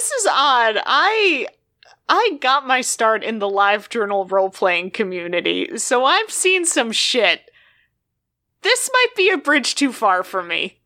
this is odd. I I got my start in the live journal role playing community, so I've seen some shit. This might be a bridge too far for me.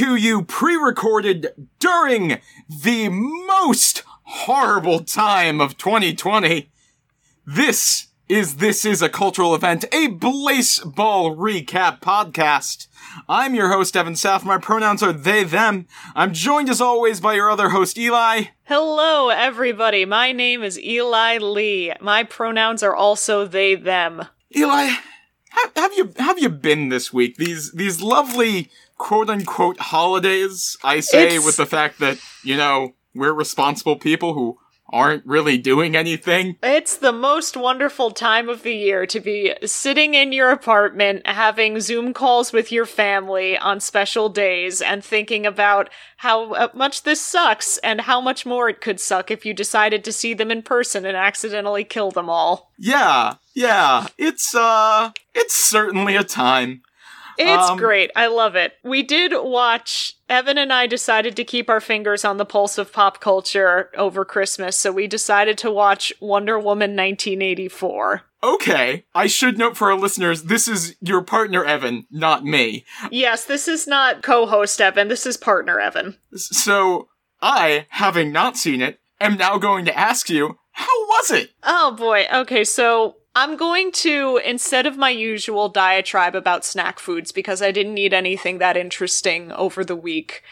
To you pre-recorded during the most horrible time of 2020. This is This Is a Cultural Event, a Blaseball recap podcast. I'm your host, Evan Saff. My pronouns are they, them. I'm joined as always by your other host, Eli. Hello, everybody. My name is Eli Lee. My pronouns are also they, them. Eli, have, have you have you been this week? These these lovely quote unquote holidays. I say It's- with the fact that you know we're responsible people who aren't really doing anything. It's the most wonderful time of the year to be sitting in your apartment, having Zoom calls with your family on special days, and thinking about how uh, much this sucks and how much more it could suck if you decided to see them in person and accidentally kill them all. Yeah, yeah. It's uh, it's certainly a time. It's Um, great. I love it. We did watch. Evan and I decided to keep our fingers on the pulse of pop culture over Christmas, so we decided to watch Wonder Woman 1984. Okay, I should note for our listeners, this is your partner Evan, not me. Yes, this is not co host Evan, this is partner Evan. So I, having not seen it, am now going to ask you, how was it? Oh boy, okay, so I'm going to, instead of my usual diatribe about snack foods, because I didn't eat anything that interesting over the week,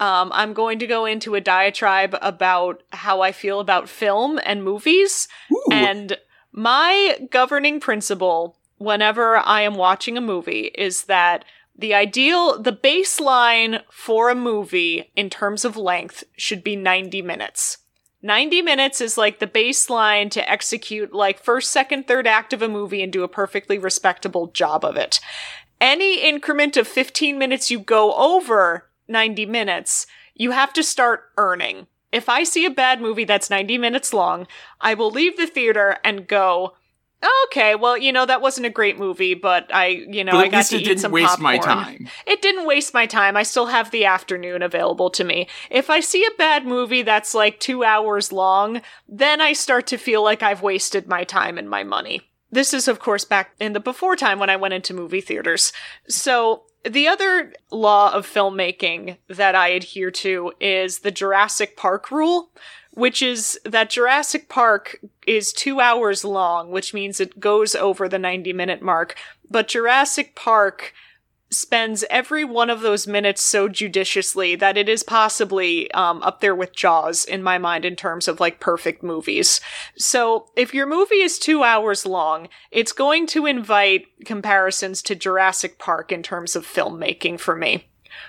um, I'm going to go into a diatribe about how I feel about film and movies. Ooh. And my governing principle whenever I am watching a movie is that the ideal, the baseline for a movie in terms of length should be 90 minutes. 90 minutes is like the baseline to execute like first, second, third act of a movie and do a perfectly respectable job of it. Any increment of 15 minutes you go over 90 minutes, you have to start earning. If I see a bad movie that's 90 minutes long, I will leave the theater and go, okay, well, you know, that wasn't a great movie, but I, you know, I got to it eat didn't some waste my time. It didn't waste my time. I still have the afternoon available to me. If I see a bad movie that's like two hours long, then I start to feel like I've wasted my time and my money. This is, of course, back in the before time when I went into movie theaters. So, the other law of filmmaking that I adhere to is the Jurassic Park rule, which is that Jurassic Park is two hours long, which means it goes over the 90 minute mark. But Jurassic Park spends every one of those minutes so judiciously that it is possibly um, up there with Jaws in my mind in terms of like perfect movies. So if your movie is two hours long, it's going to invite comparisons to Jurassic Park in terms of filmmaking for me.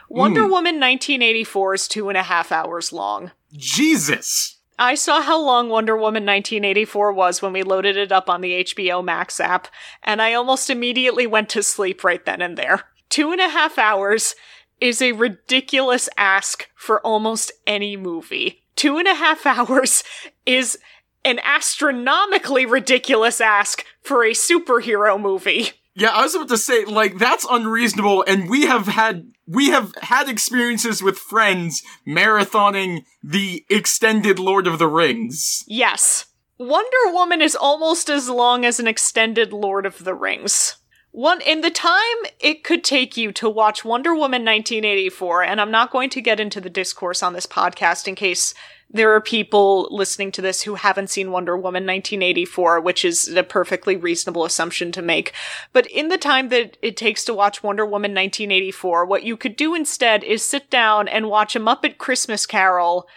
Wonder Woman 1984 is two and a half hours long. Jesus! I saw how long Wonder Woman 1984 was when we loaded it up on the HBO Max app, and I almost immediately went to sleep right then and there. Two and a half hours is a ridiculous ask for almost any movie. Two and a half hours is an astronomically ridiculous ask for a superhero movie. Yeah, I was about to say, like, that's unreasonable, and we have had we have had experiences with friends marathoning the extended Lord of the Rings. Yes. Wonder Woman is almost as long as an extended Lord of the Rings. One in the time it could take you to watch Wonder Woman 1984, and I'm not going to get into the discourse on this podcast in case there are people listening to this who haven't seen Wonder Woman 1984, which is a perfectly reasonable assumption to make. But in the time that it takes to watch Wonder Woman 1984, what you could do instead is sit down and watch a Muppet Christmas Carol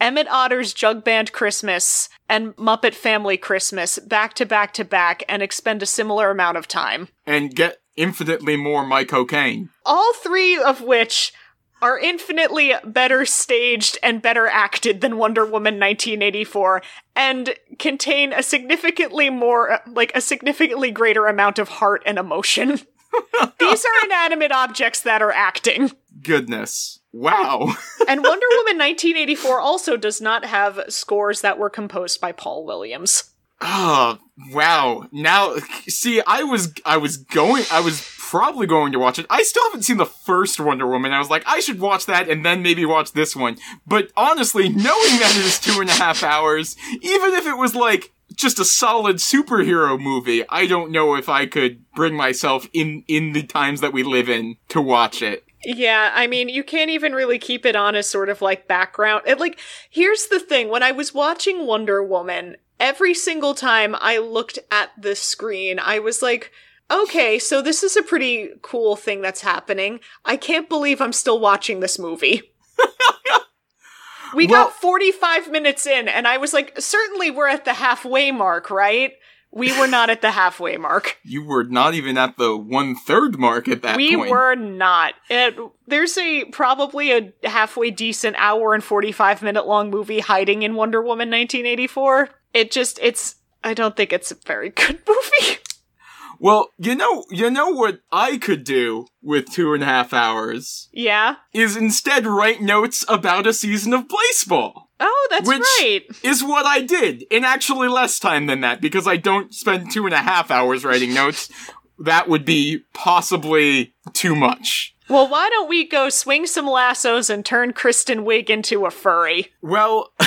Emmett Otter's Jug Band Christmas and Muppet Family Christmas back to back to back and expend a similar amount of time. And get infinitely more Michael Caine. All three of which are infinitely better staged and better acted than Wonder Woman 1984 and contain a significantly more, like, a significantly greater amount of heart and emotion. These are inanimate objects that are acting. Goodness. Wow. And Wonder Woman 1984 also does not have scores that were composed by Paul Williams. Oh, wow. Now, see, I was, I was going, I was probably going to watch it. I still haven't seen the first Wonder Woman. I was like, I should watch that and then maybe watch this one. But honestly, knowing that it is two and a half hours, even if it was like just a solid superhero movie, I don't know if I could bring myself in, in the times that we live in to watch it. Yeah, I mean, you can't even really keep it on as sort of like background. It, like, here's the thing when I was watching Wonder Woman, every single time I looked at the screen, I was like, okay, so this is a pretty cool thing that's happening. I can't believe I'm still watching this movie. we Well- got 45 minutes in, and I was like, certainly we're at the halfway mark, right? We were not at the halfway mark. You were not even at the one third mark at that We point. were not. It, there's a probably a halfway decent hour and 45 minute long movie hiding in Wonder Woman 1984. It just, it's, I don't think it's a very good movie. Well, you know, you know what I could do with two and a half hours yeah. is instead write notes about a season of baseball. Oh, that's Which- right. Is what I did in actually less time than that because I don't spend two and a half hours writing notes. That would be possibly too much. Well, why don't we go swing some lassos and turn Kristen Wiig into a furry? Well,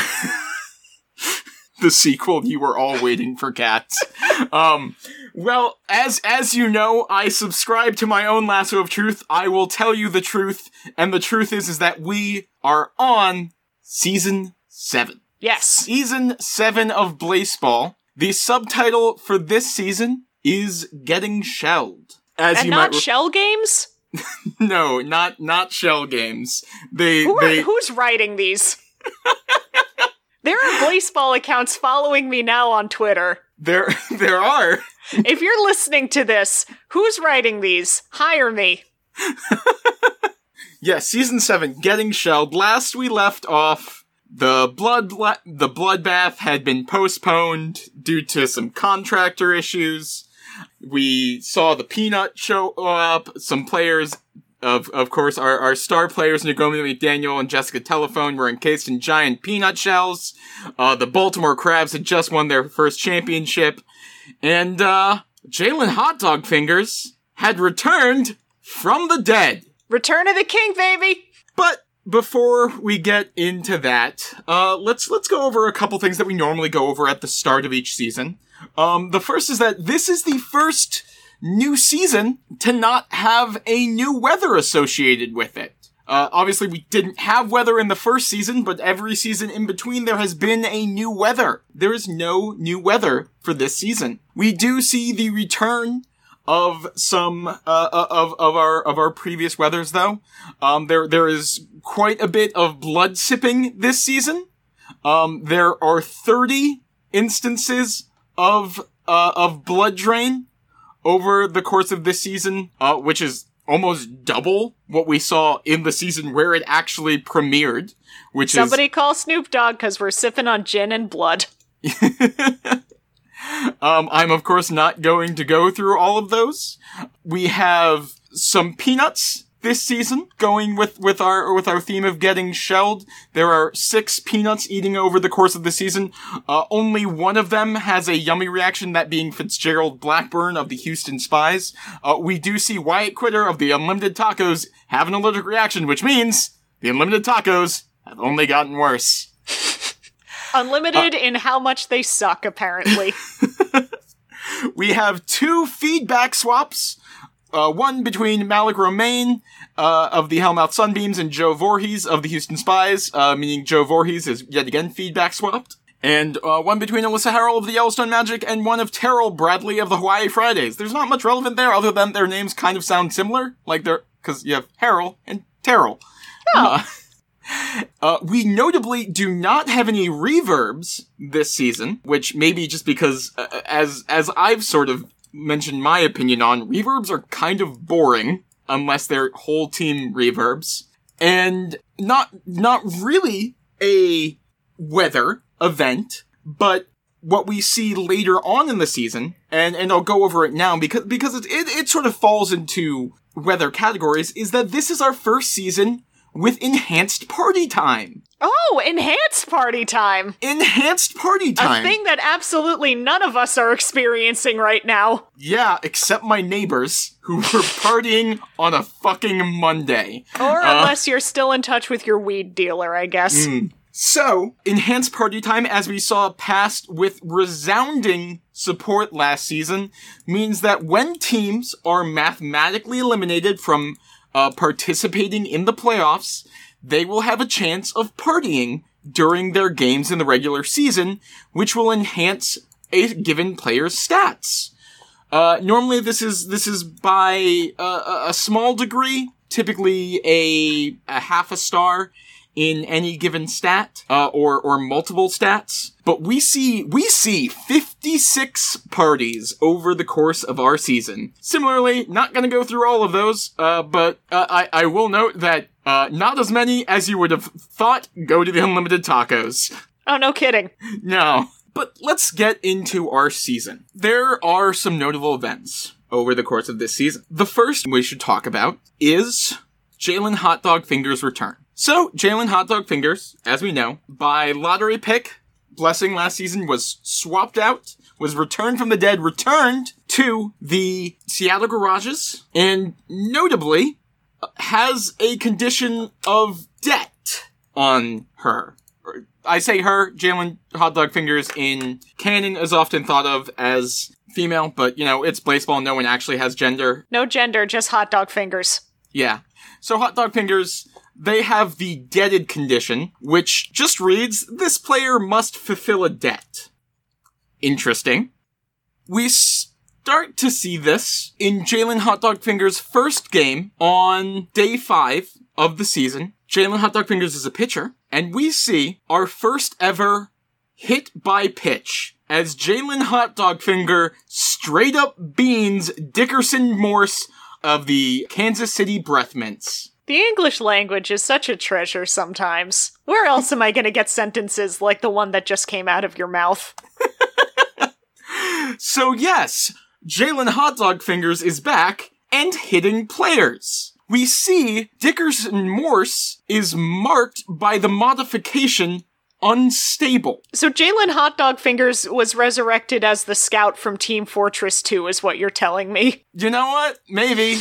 the sequel you were all waiting for cats. Um, well, as as you know, I subscribe to my own lasso of truth. I will tell you the truth, and the truth is is that we are on season 7. Yes. Season 7 of Blaseball. The subtitle for this season is Getting Shelled. As And you not might re- shell games? No, not not shell games. They Who are, they who's writing these? there are baseball accounts following me now on Twitter. there there are If you're listening to this, who's writing these? Hire me. Yeah, season seven, getting shelled. Last we left off, the blood the bloodbath had been postponed due to some contractor issues. We saw the peanut show up. Some players, of of course, our our star players Nagomi McDaniel and Jessica Telephone were encased in giant peanut shells. Uh, the Baltimore Crabs had just won their first championship, and uh, Jalen Hot Dog Fingers had returned from the dead. Return of the King, baby! But before we get into that, uh, let's let's go over a couple things that we normally go over at the start of each season. Um, the first is that this is the first new season to not have a new weather associated with it. Uh, obviously, we didn't have weather in the first season, but every season in between there has been a new weather. There is no new weather for this season. We do see the return of some uh, uh, of of our of our previous weathers though. Um, there there is quite a bit of blood sipping this season. Um, there are thirty instances of uh, of blood drain over the course of this season, uh, which is almost double what we saw in the season where it actually premiered. Which Somebody call Snoop Dogg because we're sipping on gin and blood. Um, I'm of course not going to go through all of those. We have some peanuts this season going with, with our, with our theme of getting shelled. There are six peanuts eating over the course of the season. Uh, only one of them has a yummy reaction, that being Fitzgerald Blackburn of the Houston Spies. Uh, we do see Wyatt Quitter of the Unlimited Tacos have an allergic reaction, which means the Unlimited Tacos have only gotten worse. Unlimited in how much they suck, apparently. we have two feedback swaps. Uh, one between Malik Romaine uh, of the Hellmouth Sunbeams and Joe Voorhees of the Houston Spies, uh, meaning Joe Voorhees is yet again feedback swapped. And uh, one between Alyssa Harrell of the Yellowstone Magic and one of Terrell Bradley of the Hawaii Fridays. There's not much relevant there other than their names kind of sound similar. Like they're, cause you have Harrell and Terrell. Uh, uh, we notably do not have any reverbs this season, which maybe just because, uh, as as I've sort of mentioned my opinion on, reverbs are kind of boring unless they're whole team reverbs. and not not really a weather event, but what we see later on in the season, and and I'll go over it now because because it it, it sort of falls into weather categories, is that this is our first season with enhanced party time. Oh, enhanced party time. Enhanced party time. A thing that absolutely none of us are experiencing right now. Yeah, except my neighbors who were partying on a fucking Monday. Or Uh, unless you're still in touch with your weed dealer, I guess. So, enhanced party time, as we saw passed with resounding support last season, means that when teams are mathematically eliminated from uh, participating in the playoffs, they will have a chance of partying during their games in the regular season, which will enhance a given player's stats. Uh, normally this is, this is by uh, a- a small degree, typically a, a half a star in any given stat, uh, or, or multiple stats. But we see, we see 56 parties over the course of our season. Similarly, not gonna go through all of those, uh, but, uh, I, I will note that, uh, not as many as you would have thought go to the unlimited tacos. Oh, no kidding. No. But let's get into our season. There are some notable events over the course of this season. The first we should talk about is Jalen Hot Dog Fingers' return. So, Jalen Hot Dog Fingers, as we know, by lottery pick, Blessing last season was swapped out, was returned from the dead, returned to the Seattle garages, and notably, has a condition of debt on her. I say her, Jalen Hot Dog Fingers in canon is often thought of as female, but you know, it's baseball, no one actually has gender. No gender, just hot dog fingers. Yeah. So Hot Dog Fingers, they have the debted condition, which just reads, this player must fulfill a debt. Interesting. We start to see this in Jalen Hot Dog Fingers' first game on day five of the season. Jalen Hot Dog Fingers is a pitcher, and we see our first ever hit by pitch as Jalen Hot Dog Finger straight up beans Dickerson Morse of the Kansas City Breath Mints. The English language is such a treasure sometimes. Where else am I gonna get sentences like the one that just came out of your mouth? So yes, Jalen Hot Dog Fingers is back and hitting players. We see Dickerson Morse is marked by the modification unstable. So Jalen Hot Dog Fingers was resurrected as the scout from Team Fortress 2, is what you're telling me. You know what? Maybe.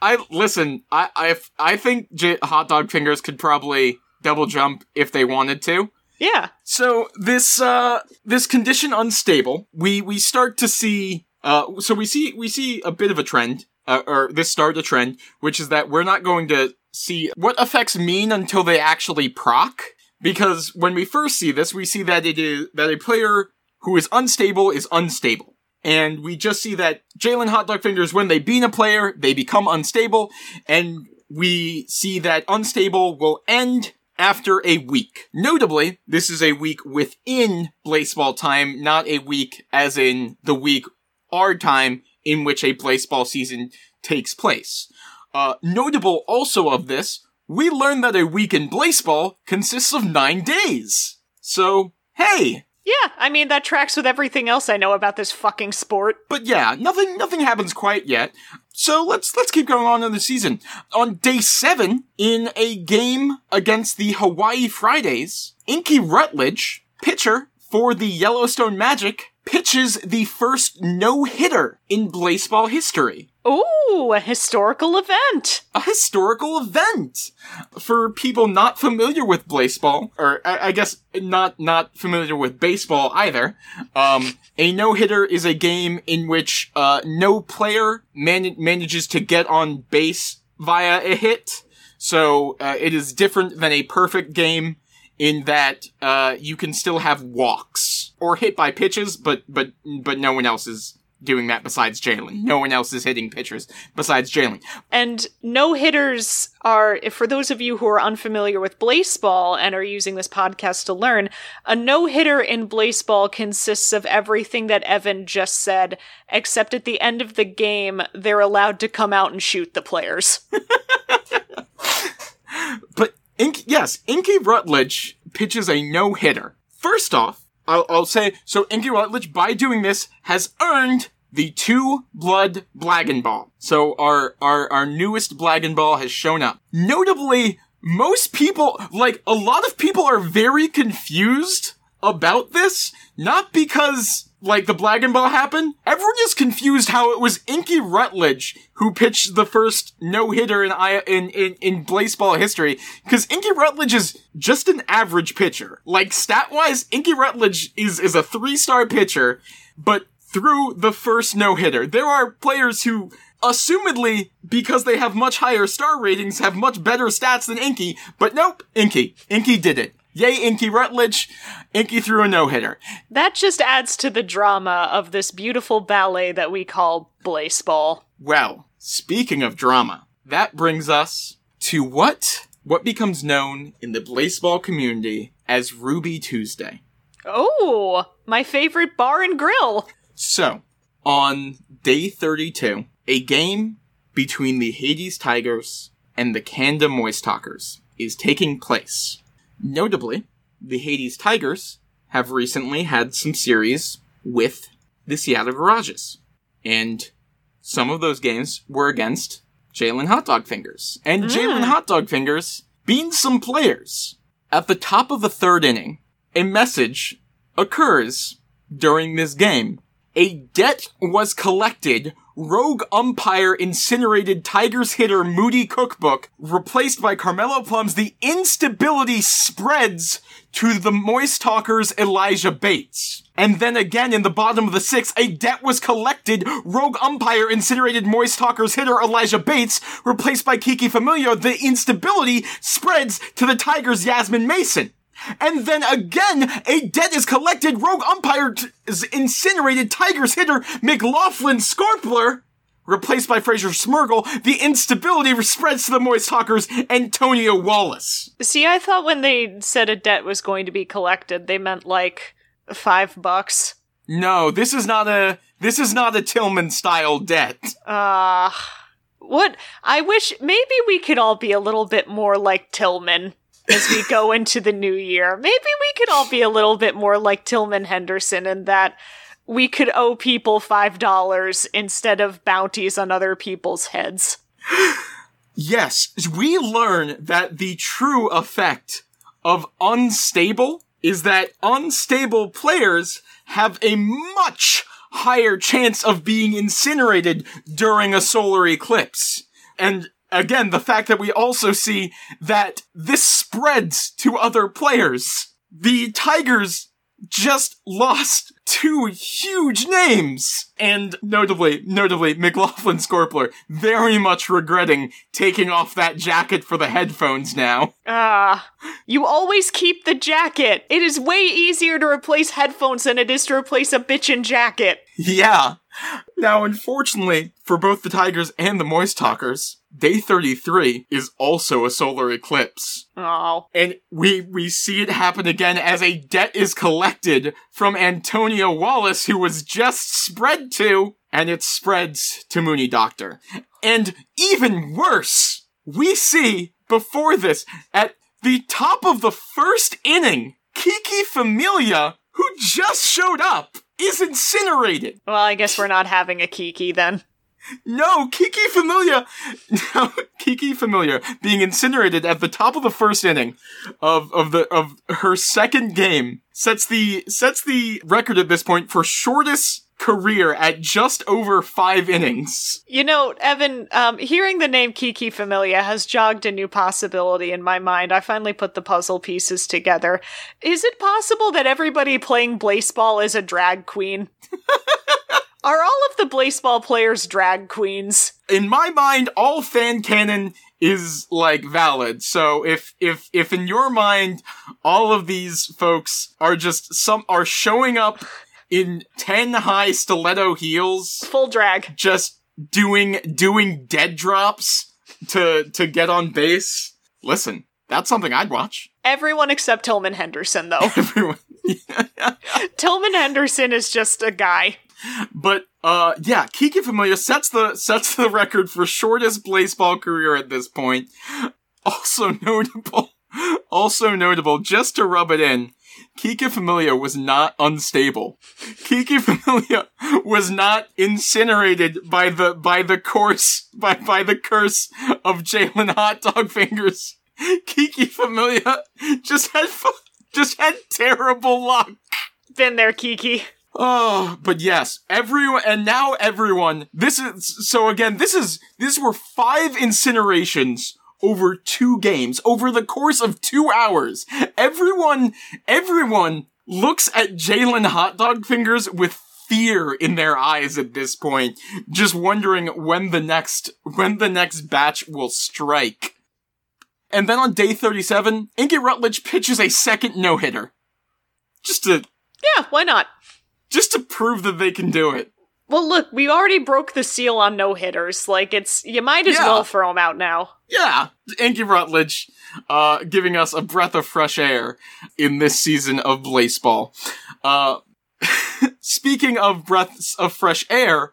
I listen. I I I think J- Hot Dog Fingers could probably double jump if they wanted to. Yeah. So this uh this condition unstable, we we start to see uh so we see we see a bit of a trend uh, or this start a trend which is that we're not going to see what effects mean until they actually proc because when we first see this we see that it is that a player who is unstable is unstable. And we just see that Jalen Hot Dog Fingers, when they beat a player, they become unstable, and we see that unstable will end after a week. Notably, this is a week within baseball time, not a week as in the week our time in which a baseball season takes place. Uh, notable also of this, we learn that a week in baseball consists of nine days. So, hey, Yeah, I mean, that tracks with everything else I know about this fucking sport. but yeah, nothing nothing happens quite yet. So let's let's keep going on in the season. On day seven, in a game against the Hawaii Fridays, Inky Rutledge, pitcher for the Yellowstone Magic, pitches the first no hitter in baseball history. Ooh, a historical event. A historical event for people not familiar with baseball, or I, I guess not not familiar with baseball either. Um, a no hitter is a game in which uh, no player man- manages to get on base via a hit. So uh, it is different than a perfect game in that uh, you can still have walks or hit by pitches, but but but no one else is doing that besides Jalen. No one else is hitting pitchers besides Jalen. And no hitters are, for those of you who are unfamiliar with baseball and are using this podcast to learn, a no hitter in baseball consists of everything that Evan just said, except at the end of the game, they're allowed to come out and shoot the players. But Inky, yes, Inky Rutledge pitches a no hitter. First off, I'll, I'll say so. Inky Rutledge, by doing this, has earned the two blood Blagon Ball. So our our our newest Blagon Ball has shown up. Notably, most people, like a lot of people, are very confused about this. Not because like the Blagon Ball happened. Everyone is confused how it was Inky Rutledge who pitched the first no hitter in in in in baseball history. Because Inky Rutledge is just an average pitcher. Like stat wise, Inky Rutledge is is a three star pitcher, but through the first no hitter, there are players who. Assumedly, because they have much higher star ratings, have much better stats than Inky, but nope, Inky. Inky did it. Yay, Inky Rutledge. Inky threw a no hitter. That just adds to the drama of this beautiful ballet that we call Blaseball. Well, speaking of drama, that brings us to what what becomes known in the baseball community as Ruby Tuesday. Oh, my favorite bar and grill. So, on day 32, a game between the Hades Tigers and the Canada Moist Talkers is taking place. Notably, the Hades Tigers have recently had some series with the Seattle Garages. And some of those games were against Jalen Hot Dog Fingers. And mm. Jalen Hot Dog Fingers being some players. At the top of the third inning, a message occurs during this game. A debt was collected. Rogue umpire incinerated Tigers hitter Moody Cookbook, replaced by Carmelo Plums. The instability spreads to the Moist Talkers Elijah Bates. And then again in the bottom of the sixth, a debt was collected. Rogue umpire incinerated Moist Talkers hitter Elijah Bates, replaced by Kiki Familia. The instability spreads to the Tigers Yasmin Mason. And then again, a debt is collected. Rogue umpire is incinerated Tigers hitter McLaughlin Scorpler, replaced by Fraser Smirgle. The instability spreads to the Moist Talkers Antonio Wallace. See, I thought when they said a debt was going to be collected, they meant like five bucks. No, this is not a this is not a Tillman style debt. Uh, what? I wish maybe we could all be a little bit more like Tillman as we go into the new year. Maybe we could all be a little bit more like Tillman Henderson in that we could owe people $5 instead of bounties on other people's heads. Yes, we learn that the true effect of unstable is that unstable players have a much higher chance of being incinerated during a solar eclipse. And again, the fact that we also see that this spreads to other players. The Tigers just lost two huge names. And notably, notably, McLaughlin Scorpler very much regretting taking off that jacket for the headphones now. Ah, you always keep the jacket. It is way easier to replace headphones than it is to replace a bitchin' jacket. Yeah. Now, unfortunately, for both the Tigers and the Moist Talkers, day 33 is also a solar eclipse. Oh. And we, we see it happen again as a debt is collected from Antonio Wallace, who was just spread to, and it spreads to Mooney Doctor. And even worse, we see before this, at the top of the first inning, Kiki Familia, who just showed up, is incinerated. Well, I guess we're not having a Kiki then. No, Kiki Familia, no, Kiki Familia being incinerated at the top of the first inning of, of the, of her second game sets the, sets the record at this point for shortest career at just over five innings. You know, Evan, um, hearing the name Kiki Familia has jogged a new possibility in my mind. I finally put the puzzle pieces together. Is it possible that everybody playing baseball is a drag queen? Are all of the baseball players drag queens? in my mind, all fan canon is like valid. So if if if in your mind all of these folks are just some are showing up in ten high stiletto heels, Full drag. just doing doing dead drops to to get on base, listen, that's something I'd watch. Everyone except Tillman Henderson, though. Everyone. Tillman Henderson is just a guy. But uh yeah, Kiki Familia sets the sets the record for shortest baseball career at this point. Also notable, also notable, just to rub it in, Kiki Familia was not unstable. Kiki Familia was not incinerated by the by the course by by the curse of Jalen Hot Dog Fingers. Kiki Familia just had just had terrible luck. Been there, Kiki. Oh, but yes, everyone, and now everyone, this is, so again, this is, these were five incinerations over two games, over the course of two hours. Everyone, everyone looks at Jalen Hot Dog Fingers with fear in their eyes at this point, just wondering when the next, when the next batch will strike. And then on day 37, Inky Rutledge pitches a second no-hitter. Just to, Yeah, why not? just to prove that they can do it. Well, look, we already broke the seal on no hitters. Like, it's you might as Yeah. well throw them out now. Yeah, Inky Rutledge, uh, giving us a breath of fresh air in this season of Blaseball. Uh, speaking of breaths of fresh air,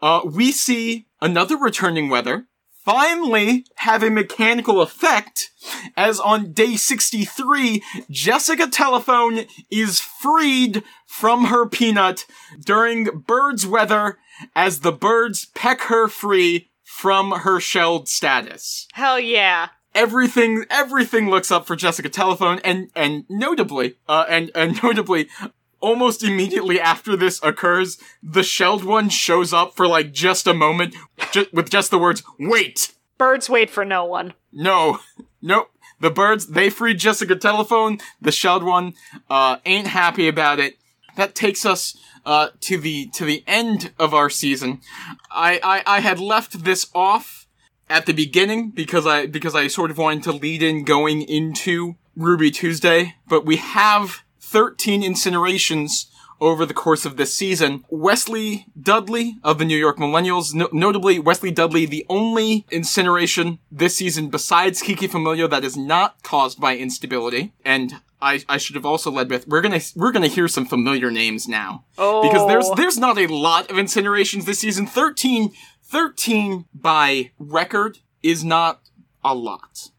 uh, we see another returning weather finally have a mechanical effect as on day 63, Jessica Telephone is freed from her peanut during bird's weather as the birds peck her free from her shelled status. Hell yeah. Everything, everything looks up for Jessica Telephone and, and notably, uh, and, and notably, almost immediately after this occurs, the shelled one shows up for like just a moment ju- with just the words, wait! Birds wait for no one. No, nope. The birds, they freed Jessica Telephone. The shelled one, uh, ain't happy about it. That takes us, uh, to the, to the end of our season. I, I, I had left this off at the beginning because I, because I sort of wanted to lead in going into Ruby Tuesday, but we have 13 incinerations over the course of this season. Wesley Dudley of the New York Millennials, no- notably Wesley Dudley, the only incineration this season besides Kiki Familia that is not caused by instability. And I, I should have also led with we're gonna we're gonna hear some familiar names now because there's Oh. there's not a lot of incinerations this season. 13, 13 by record is not a lot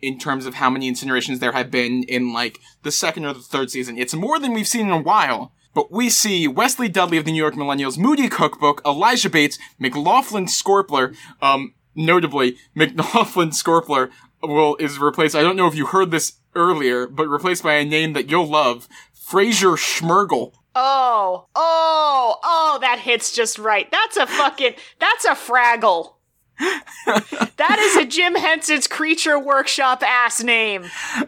in terms of how many incinerations there have been in like the second or the third season. It's more than we've seen in a while. But we see Wesley Dudley of the New York Millennials, Moody Cookbook, Elijah Bates, McLaughlin Scorpler, um, notably, McLaughlin Scorpler will, is replaced, I don't know if you heard this earlier, but replaced by a name that you'll love, Fraser Schmergel. Oh, oh, oh, that hits just right. That's a fucking, that's a Fraggle. that is a Jim Henson's Creature Workshop ass name.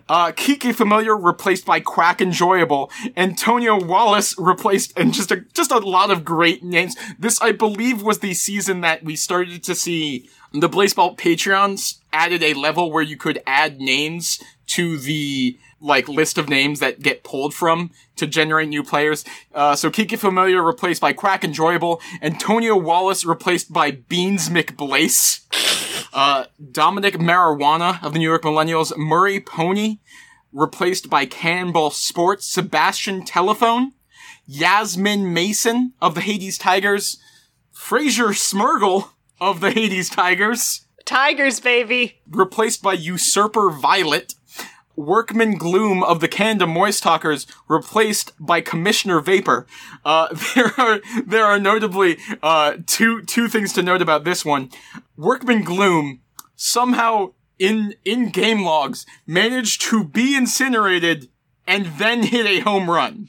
Uh, Kiki Familia replaced by Quack Enjoyable. Antonio Wallace replaced, and just a, just a lot of great names. This, I believe, was the season that we started to see the Blaseball Patreons added a level where you could add names to the, like, list of names that get pulled from to generate new players. Uh, so Kiki Familia replaced by Quack Enjoyable. Antonio Wallace replaced by Beans McBlase. Uh, Dominic Marijuana of the New York Millennials, Murray Pony, replaced by Cannonball Sports, Sebastian Telephone, Yasmin Mason of the Hades Tigers, Fraser Smurgle of the Hades Tigers, Tigers, baby. replaced by Usurper Violet, Workman Gloom of the Canada Moist Talkers, replaced by Commissioner Vapor. Uh, there are, there are notably, uh, two, two things to note about this one. Workman Gloom somehow in, in game logs managed to be incinerated and then hit a home run.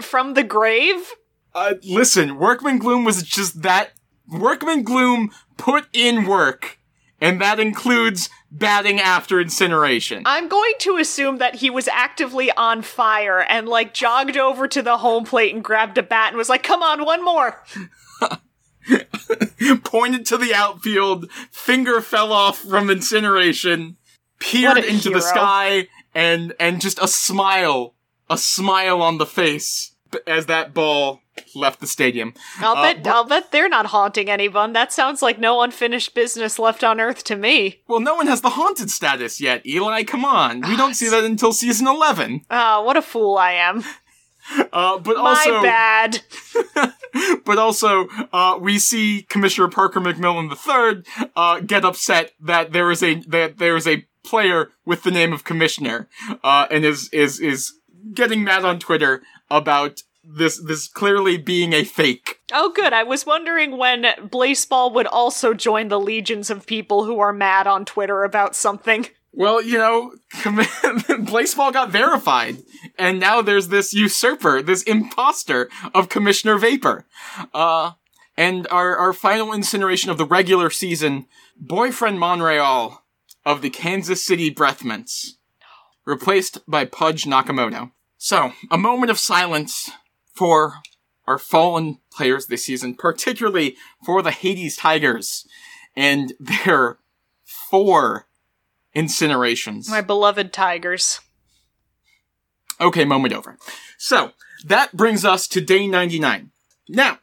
From the grave? Uh, listen, Workman Gloom was just that. Workman Gloom put in work, and that includes batting after incineration. I'm going to assume that he was actively on fire and, like, jogged over to the home plate and grabbed a bat and was like, come on, one more. Pointed to the outfield, finger fell off from incineration, peered into the sky, and and just a smile, a smile on the face as that ball left the stadium. I'll Uh, bet I'll bet they're not haunting anyone. That sounds like no unfinished business left on Earth to me. Well, no one has the haunted status yet, Eli. Come on, we don't see that until season eleven. Ah, what a fool I am. Uh, but also, My bad. but also, uh, we see Commissioner Parker MacMillan III uh, get upset that there is a that there is a player with the name of Commissioner, uh, and is is is getting mad on Twitter about this this clearly being a fake. Oh, good. I was wondering when Blaseball would also join the legions of people who are mad on Twitter about something. Well, you know, Blaseball got verified, and now there's this usurper, this imposter of Commissioner Vapor. Uh, and our, our final incineration of the regular season, Boyfriend Monreal of the Kansas City Breathmints, replaced by Pudge Nakamoto. So, a moment of silence for our fallen players this season, particularly for the Hades Tigers and their four incinerations. My beloved tigers. Okay, moment over. So, that brings us to day 99. Now,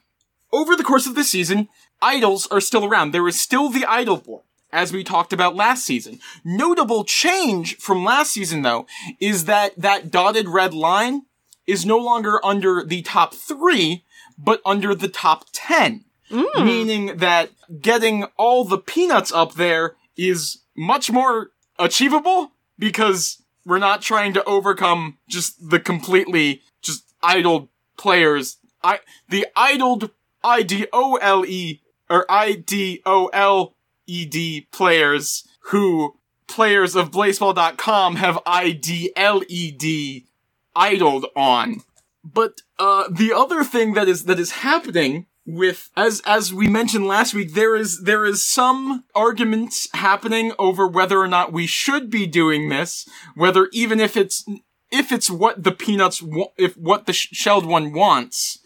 over the course of the season, idols are still around. There is still the idol board, as we talked about last season. Notable change from last season, though, is that that dotted red line is no longer under the top three, but under the top 10. Hmm. Meaning that getting all the peanuts up there is much more achievable because we're not trying to overcome just the completely just idled players. I the idled I D O L E or I D O L E D players who players of Blaseball.com have I D L E D idled on. But uh the other thing that is that is happening with as as we mentioned last week there is there is some arguments happening over whether or not we should be doing this whether even if it's if it's what the peanuts wa- if what the sh- shelled one wants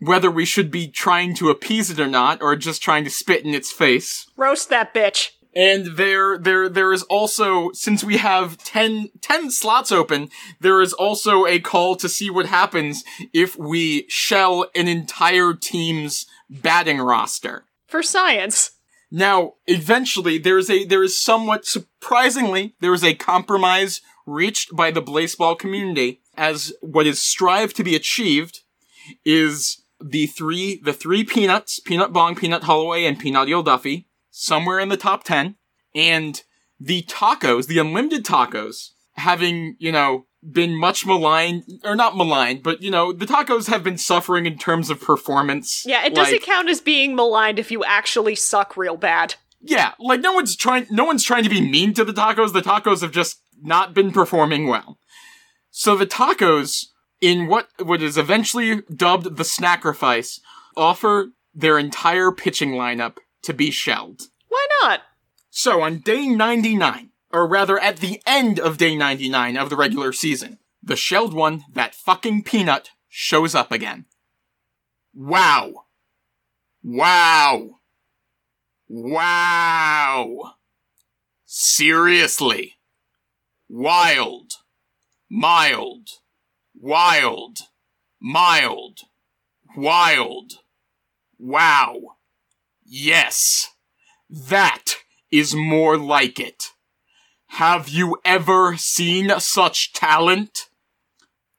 whether we should be trying to appease it or not or just trying to spit in its face Roast that bitch. And there, there, there is also, since we have 10, 10 slots open, there is also a call to see what happens if we shell an entire team's batting roster. For science. Now, eventually, there is a, there is somewhat surprisingly, there is a compromise reached by the baseball community as what is strived to be achieved is the three, the three peanuts, Peanut Bong, Peanut Holloway, and Peanutiel Duffy, somewhere in the top 10, and the tacos, the unlimited tacos, having, you know, been much maligned, or not maligned, but, you know, the tacos have been suffering in terms of performance. Yeah, it doesn't Like- count as being maligned if you actually suck real bad. yeah, like no one's trying no one's trying to be mean to the tacos. The tacos have just not been performing well. So the tacos in what what is eventually dubbed the snacrifice offer their entire pitching lineup to be shelled. Why not? So on day 99, or rather at the end of day 99 of the regular season, the shelled one, that fucking peanut, shows up again. Wow. Wow. Wow. Seriously. Wild. Mild. Wild. Mild. Wild. Wow. Yes. That is more like it. Have you ever seen such talent?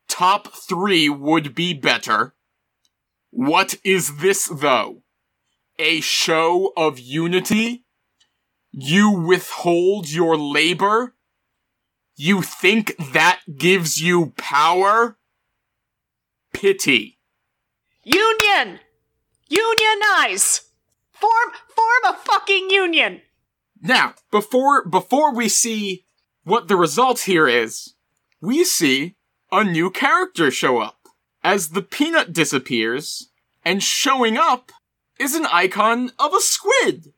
Top three would be better. What is this though? A show of unity? You withhold your labor? You think that gives you power? Pity. Union! Unionize! Form form a fucking union! Now, before before we see what the result here is, we see a new character show up. As the peanut disappears, and showing up is an icon of a squid.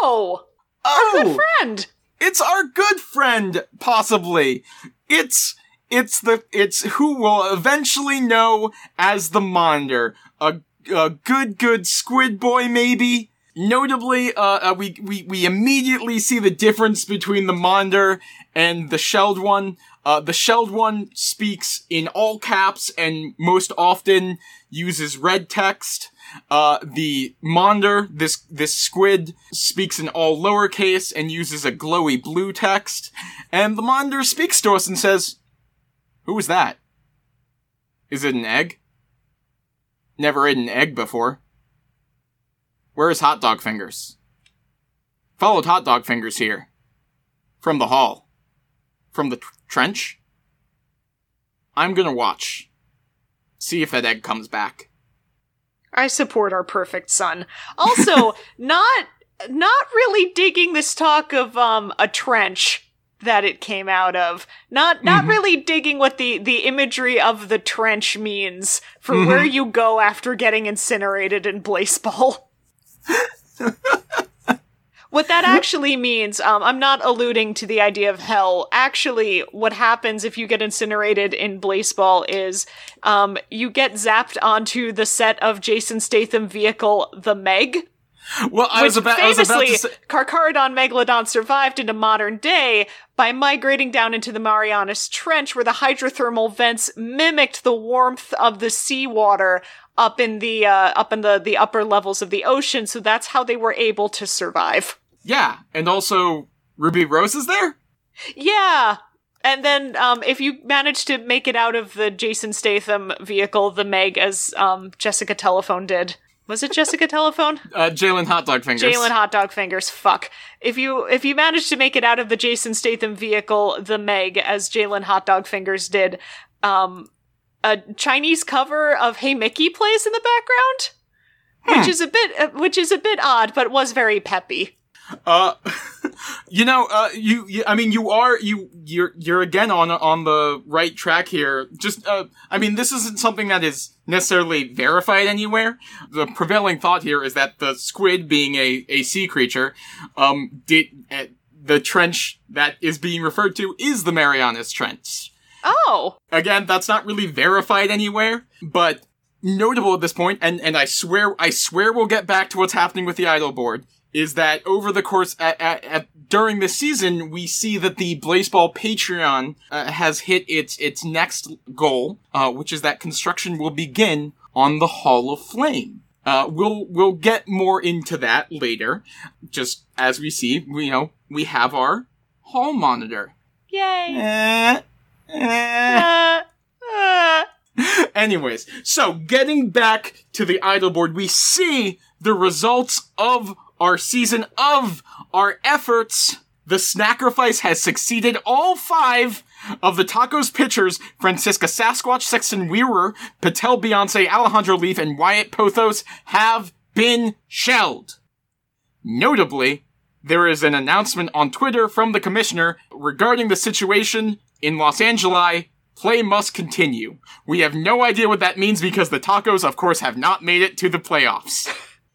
Oh! Oh, Good friend! it's our good friend, possibly. It's it's the it's who will eventually know as the Monitor, a, a good good squid boy, maybe. Notably, uh, uh, we, we we immediately see the difference between the Monitor and the shelled one. Uh, the shelled one speaks in all caps and most often uses red text. Uh, the Monitor, this, this squid, speaks in all lowercase and uses a glowy blue text. And the Monitor speaks to us and says, Who is that? Is it an egg? Never ate an egg before. Where is Hot Dog Fingers? Followed Hot Dog Fingers here. From the hall. from the t- trench. I'm gonna watch. See if that egg comes back. I support our perfect son. Also, not not really digging this talk of um a trench that it came out of. Not not really digging what the the imagery of the trench means for where you go after getting incinerated in Blaseball. What that actually means, um, I'm not alluding to the idea of hell. Actually, what happens if you get incinerated in Blaseball is um, you get zapped onto the set of Jason Statham vehicle, the Meg, Well, I was about, I was about famously to say, Carcharodon Megalodon survived into modern day by migrating down into the Marianas Trench, where the hydrothermal vents mimicked the warmth of the seawater up in the uh, up in the the upper levels of the ocean. So that's how they were able to survive. yeah, and also Ruby Rose is there. Yeah. And then, um, if you manage to make it out of the Jason Statham vehicle, the Meg, as um, Jessica Telephone did, was it Jessica Telephone? Uh, Jalen Hot Dog Fingers. Jalen Hot Dog Fingers. Fuck. If you if you manage to make it out of the Jason Statham vehicle, the Meg, as Jalen Hot Dog Fingers did, um, a Chinese cover of Hey Mickey plays in the background, which is a bit uh, which is a bit odd, but was very peppy. Uh, you know, uh, you, you, I mean, you are, you, you're, you're again on, on the right track here. Just, uh, I mean, this isn't something that is necessarily verified anywhere. The prevailing thought here is that the squid, being a, a sea creature, um, did, uh, the trench that is being referred to is the Marianas Trench. Oh, Again, that's not really verified anywhere, but notable at this point, and, and I swear, I swear we'll get back to what's happening with the idol board, is that over the course, at, at, at, during the season, we see that the Blaseball Patreon uh, has hit its, its next goal, uh, which is that construction will begin on the Hall of Flame. Uh, we'll, we'll get more into that later. Just as we see, we, you know, we have our hall monitor. yay! Eh. Anyways, so getting back to the idol board, we see the results of our season of our efforts. The Snackrifice has succeeded. All five of the tacos pitchers, Francisca Sasquatch, Sexton Wheerer, Patel Beyonce, Alejandro Leaf, and Wyatt Pothos have been shelled. Notably, there is an announcement on Twitter from the commissioner regarding the situation in Los Angeles. Play must continue. We have no idea what that means because the tacos, of course, have not made it to the playoffs.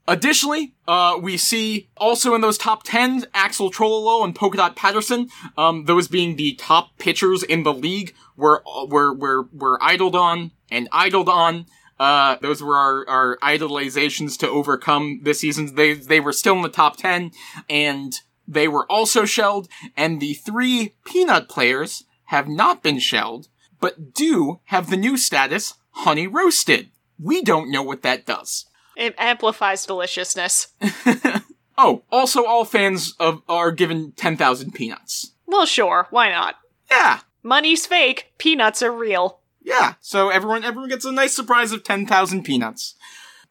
Additionally, uh, we see also in those top 10, Axel Trololo and Polka Dot Patterson, um, those being the top pitchers in the league, were, were, were, were idled on and idled on. Uh, those were our, our idolizations to overcome this season. They, they were still in the top 10 and they were also shelled. And the three peanut players have not been shelled, but do have the new status, honey roasted. We don't know what that does. It amplifies deliciousness. Oh, also all fans of are given 10,000 peanuts. Well, sure, why not? Yeah. Money's fake, peanuts are real. Yeah. So everyone everyone gets a nice surprise of 10,000 peanuts.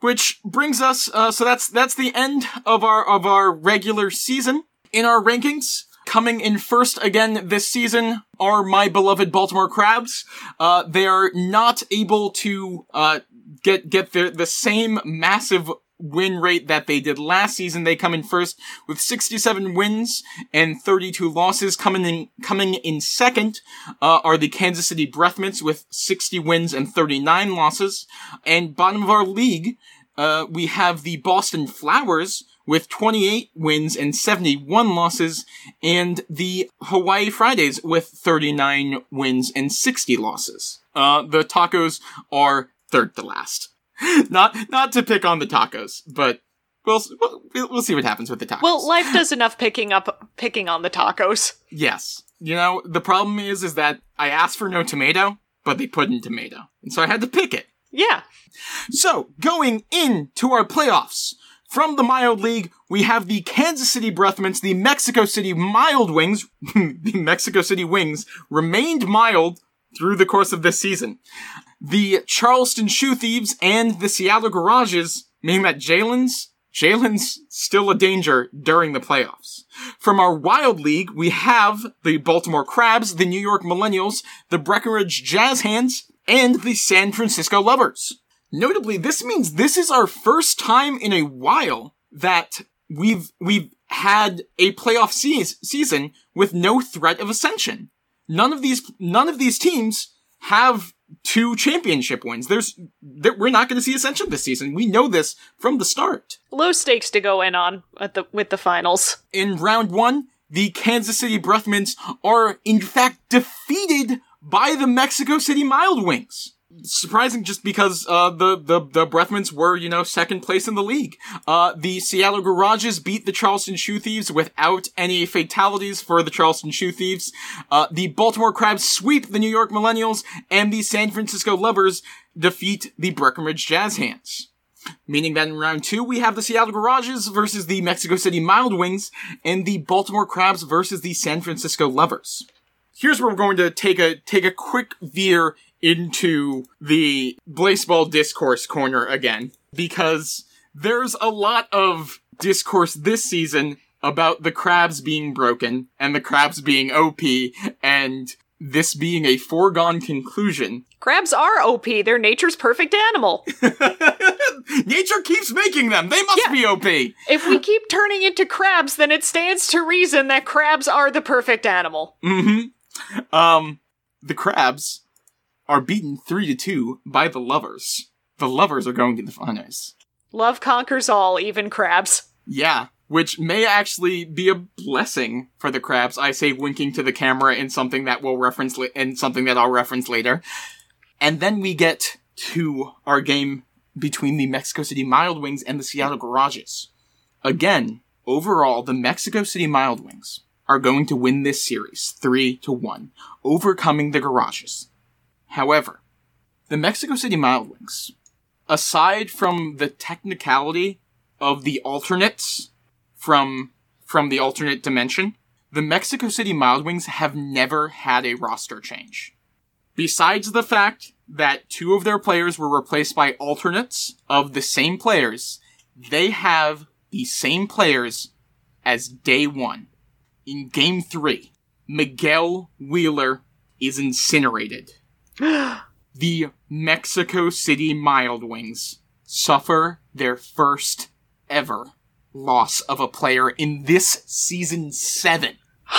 Which brings us uh, so that's that's the end of our of our regular season in our rankings. Coming in first again this season are my beloved Baltimore Crabs. Uh, they are not able to uh, get get the the same massive win rate that they did last season. They come in first with 67 wins and 32 losses. Coming in coming in second uh, are the Kansas City Breathmints with 60 wins and 39 losses. And bottom of our league, uh, we have the Boston Flowers with 28 wins and 71 losses, and the Hawaii Fridays with 39 wins and 60 losses. Uh, the Tacos are third to last. not, not to pick on the Tacos, but we'll, we'll, we'll see what happens with the Tacos. Well, life does enough picking up picking on the tacos. yes. You know, the problem is, is that I asked for no tomato, but they put in tomato. And so I had to pick it. Yeah. So, going into our playoffs, from the Mild League, we have the Kansas City Breathmints, the Mexico City Mild Wings, the Mexico City Wings remained mild through the course of this season. The Charleston Shoe Thieves and the Seattle Garages, meaning that Jalen's, Jalen's still a danger during the playoffs. From our Wild League, we have the Baltimore Crabs, the New York Millennials, the Breckenridge Jazz Hands, and the San Francisco Lovers. Notably, this means this is our first time in a while that we've we've had a playoff se- season with no threat of ascension. None of these none of these teams have two championship wins. There's there, we're not going to see ascension this season. We know this from the start. Low stakes to go in on at the with the finals. In round 1, the Kansas City Breathmints are in fact defeated by the Mexico City Mild Wings. Surprising just because uh, the, the the Breathmints were, you know, second place in the league. Uh, the Seattle Garages beat the Charleston Shoe Thieves without any fatalities for the Charleston Shoe Thieves. Uh, the Baltimore Crabs sweep the New York Millennials, and the San Francisco Lovers defeat the Breckenridge Jazz Hands. Meaning that in round two, we have the Seattle Garages versus the Mexico City Mild Wings, and the Baltimore Crabs versus the San Francisco Lovers. Here's where we're going to take a take a quick veer into the baseball discourse corner again, because there's a lot of discourse this season about the crabs being broken and the crabs being OP and this being a foregone conclusion. Crabs are OP. They're nature's perfect animal. Nature keeps making them. They must Yeah. be OP. if we keep turning into crabs, then it stands to reason that crabs are the perfect animal. Mm-hmm. Um, the crabs are beaten three to two by the lovers. The lovers are going to the finals. Love conquers all, even crabs. Yeah, which may actually be a blessing for the crabs. I say winking to the camera in something that we'll reference li- in something that I'll reference later. And then we get to our game between the Mexico City Mild Wings and the Seattle Garages. Again, overall, the Mexico City Mild Wings are going to win this series 3 to 1, overcoming the Garages. However, the Mexico City Mild Wings, aside from the technicality of the alternates from from the alternate dimension, the Mexico City Mild Wings have never had a roster change. Besides the fact that two of their players were replaced by alternates of the same players, they have the same players as day one. In game three, Miguel Wheeler is incinerated. the Mexico City Mild Wings suffer their first ever loss of a player in this season seven.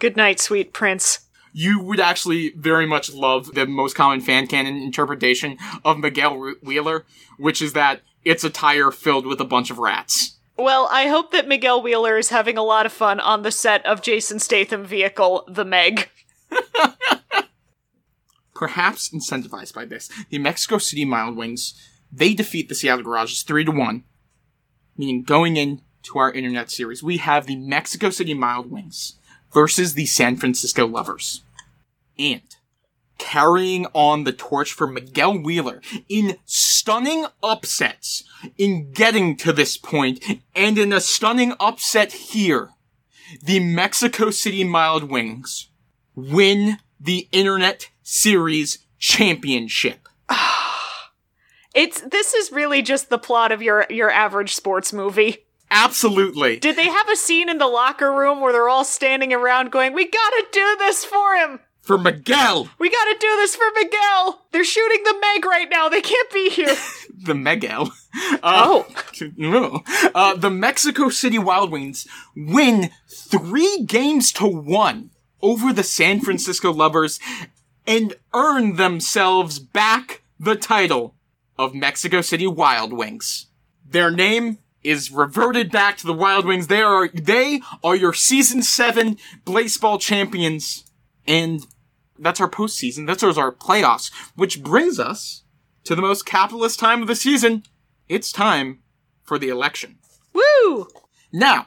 Good night, sweet prince. You would actually very much love the most common fan canon interpretation of Miguel Wheeler, which is that it's a tire filled with a bunch of rats. Well, I hope that Miguel Wheeler is having a lot of fun on the set of Jason Statham vehicle, The Meg. Perhaps incentivized by this, the Mexico City Mild Wings, they defeat the Seattle Garages 3 to 1, meaning going into our internet series, we have the Mexico City Mild Wings versus the San Francisco Lovers. And carrying on the torch for Miguel Wheeler in stunning upsets in getting to this point and in a stunning upset here. The Mexico City Mild Wings win the Internet Series Championship. It's this is really just the plot of your your average sports movie. Absolutely. Did they have a scene in the locker room where they're all standing around going, "We got to do this for him. For Miguel, We got to do this for Miguel. They're shooting the Meg right now. They can't be here." the Miguel. Oh. no. Uh, the Mexico City Wild Wings win three games to one over the San Francisco Lovers and earn themselves back the title of Mexico City Wild Wings. Their name is reverted back to the Wild Wings. They are they are your season seven baseball champions, and that's our postseason. That's our playoffs, which brings us to the most capitalist time of the season. It's time for the election. Woo! Now,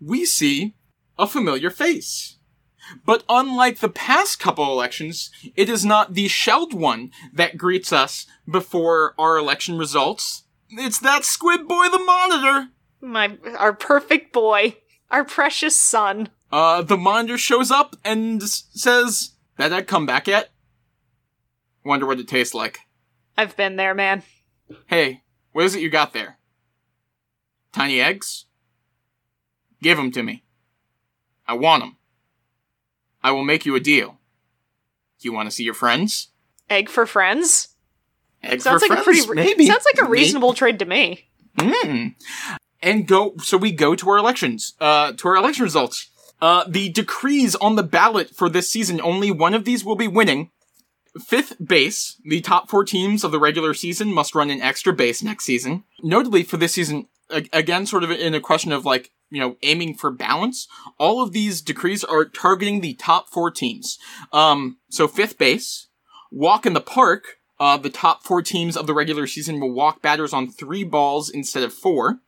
we see a familiar face. But unlike the past couple elections, it is not the shelled one that greets us before our election results. It's that squid boy the monitor. My our perfect boy, our precious son. Uh, the monitor shows up and says, that I'd come back yet? Wonder what it tastes like. I've been there, man. Hey, what is it you got there? tiny eggs? Give them to me. I want them. I will make you a deal. You want to see your friends? Egg for friends? Egg Sounds for like a pretty re- maybe. Sounds like a Maybe. reasonable trade to me. Mm. And go, so we go to our elections, uh, to our election results. Uh, the decrees on the ballot for this season, only one of these will be winning. Fifth base, the top four teams of the regular season must run an extra base next season. Notably for this season, again, sort of in a question of like, you know, aiming for balance, all of these decrees are targeting the top four teams. Um, so fifth base, walk in the park, uh, the top four teams of the regular season will walk batters on three balls instead of four.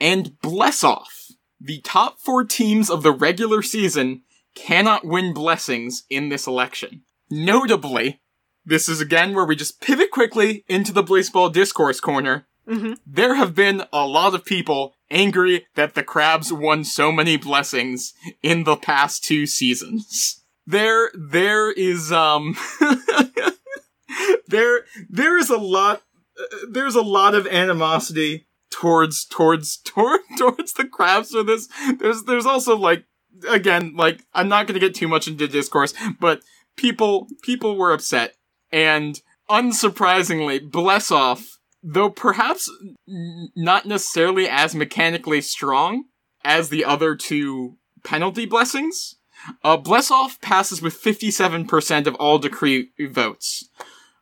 And bless off. The top four teams of the regular season cannot win blessings in this election. Notably, this is again where we just pivot quickly into the baseball discourse corner. Mhm. There have been a lot of people angry that the Crabs won so many blessings in the past two seasons. There, there is, um, there, there is a lot, uh, there's a lot of animosity towards, towards, toward, towards the Crabs for this. There's, there's also like, again, like, I'm not gonna get too much into discourse, but people, people were upset. And unsurprisingly, Blessoff, though perhaps not necessarily as mechanically strong as the other two penalty blessings, uh, Blessoff passes with 57% of all decree votes.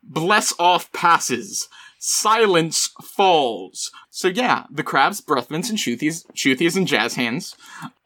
Bless off passes. Silence falls. So yeah, the crabs, breathmints, and shoothies, shoothies and jazz hands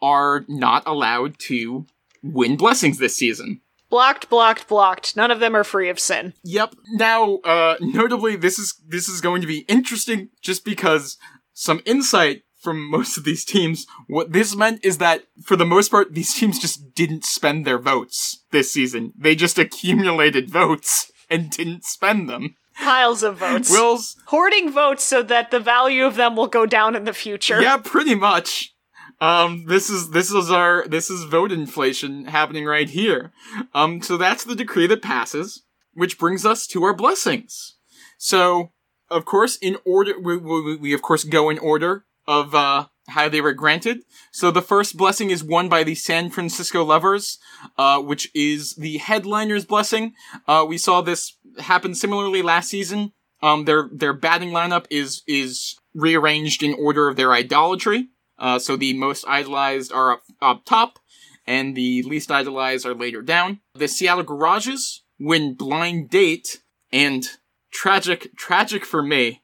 are not allowed to win blessings this season. Blocked, blocked, blocked. None of them are free of sin. Yep. Now, uh, notably, this is this is going to be interesting just because some insight from most of these teams. What this meant is that for the most part, these teams just didn't spend their votes this season. They just accumulated votes and didn't spend them. Piles of votes. Will's, Hoarding votes so that the value of them will go down in the future. yeah, pretty much. Um, this is this is our this is vote inflation happening right here. Um, so that's the decree that passes, which brings us to our blessings. So, of course, in order, we, we, we of course go in order of uh, how they were granted. So the first blessing is won by the San Francisco Lovers, uh, which is the headliner's blessing. Uh, we saw this happen similarly last season. Um, their their batting lineup is is rearranged in order of their idolatry. Uh, so the most idolized are up, up top, and the least idolized are later down. The Seattle Garages win Blind Date, and tragic, tragic for me,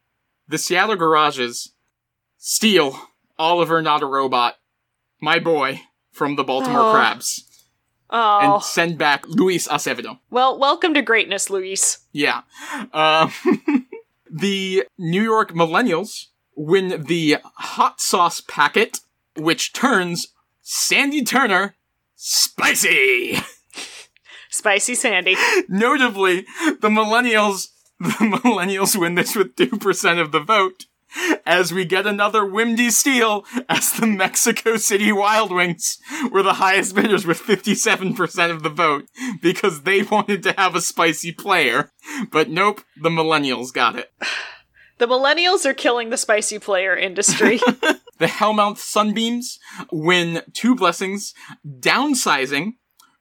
the Seattle Garages steal Oliver Notarobot, my boy, from the Baltimore Oh. Crabs, Oh. and send back Luis Acevedo. well, welcome to greatness, Luis. Yeah. Um, the New York Millennials win the hot sauce packet, which turns Sandie Turner spicy. Spicy Sandy. Notably, the Millennials, the Millennials win this with 2% of the vote. As we get another Wimdy steal, as the Mexico City Wild Wings were the highest bidders with 57% of the vote, because they wanted to have a spicy player. But nope, the Millennials got it. The millennials are killing the spicy player industry. The Hellmouth Sunbeams win two blessings, downsizing,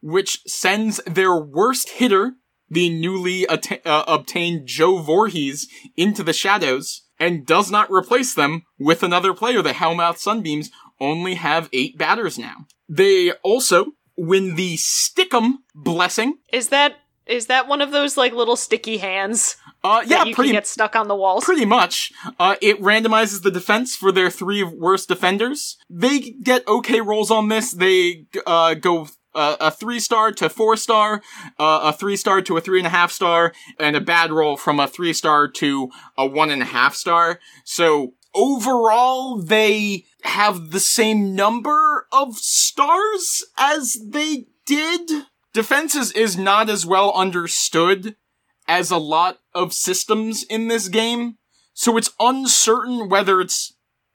which sends their worst hitter, the newly atta- uh, obtained Joe Voorhees, into the shadows, and does not replace them with another player. The Hellmouth Sunbeams only have eight batters now. They also win the Stickum blessing. is that is that one of those like little sticky hands Uh, yeah, you pretty can get stuck on the walls? Pretty much. Uh, it randomizes the defense for their three worst defenders. They get okay rolls on this. They, uh, go, uh, a three star to four star, uh, a three star to a three and a half star, and a bad roll from a three star to a one and a half star. So, overall, they have the same number of stars as they did. Defense is, is not as well understood as a lot of systems in this game. So it's uncertain whether it's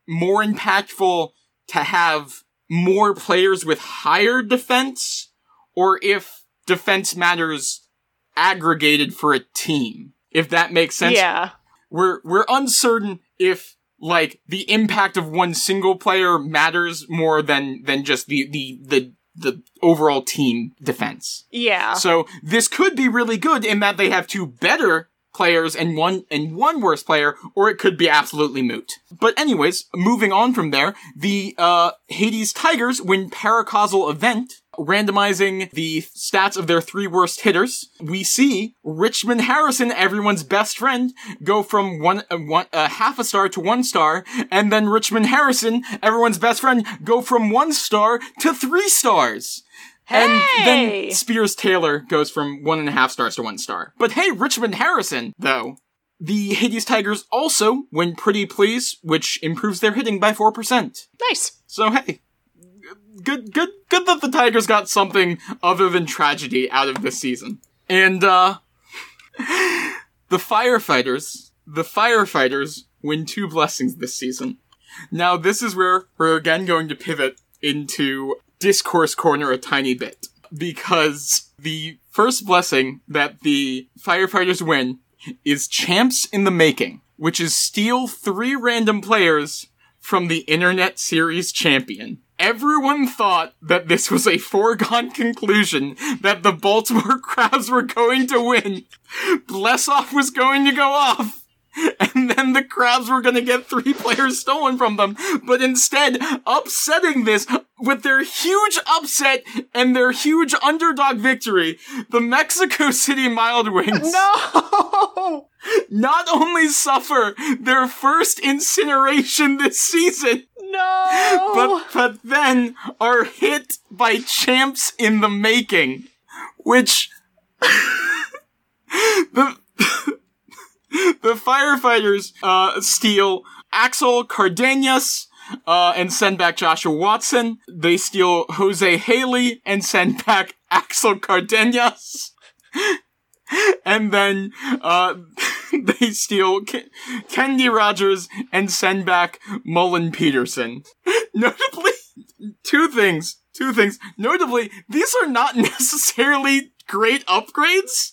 more impactful to have more players with higher defense or if defense matters aggregated for a team. If that makes sense. Yeah. We're we're uncertain if like the impact of one single player matters more than than just the the the the overall team defense. Yeah. So this could be really good in that they have two better players and one and one worse player, or it could be absolutely moot. But anyways, moving on from there, the uh, Hades Tigers win paracausal event. Randomizing the stats of their three worst hitters, we see Richmond Harrison, everyone's best friend, go from one, uh, one uh, half a star to one star, and then Richmond Harrison, everyone's best friend, go from one star to three stars. And then Spears Taylor goes from one and a half stars to one star. But hey, Richmond Harrison, though. The Hades Tigers also win Pretty Please, which improves their hitting by 4%. nice. So hey, good, good, good that the Tigers got something other than tragedy out of this season. And, uh, the firefighters, the firefighters win two blessings this season. Now, this is where we're again going to pivot into discourse corner a tiny bit. Because the first blessing that the firefighters win is champs in the making, which is steal three random players from the Internet Series champion. Everyone thought that this was a foregone conclusion that the Baltimore Crabs were going to win. Bless off was going to go off. And then the Crabs were gonna get three players stolen from them. But instead, upsetting this with their huge upset and their huge underdog victory, the Mexico City Mild Wings No. not only suffer their first incineration this season, No. but but then are hit by champs in the making, which the the firefighters uh, steal Axel Cardenas. Uh, and send back Joshua Watson. They steal Jose Haley and send back Axel Cardenas. and then, uh, they steal Ken- Rogers and send back Mullen Peterson. Notably, two things. Two things. Notably, these are not necessarily great upgrades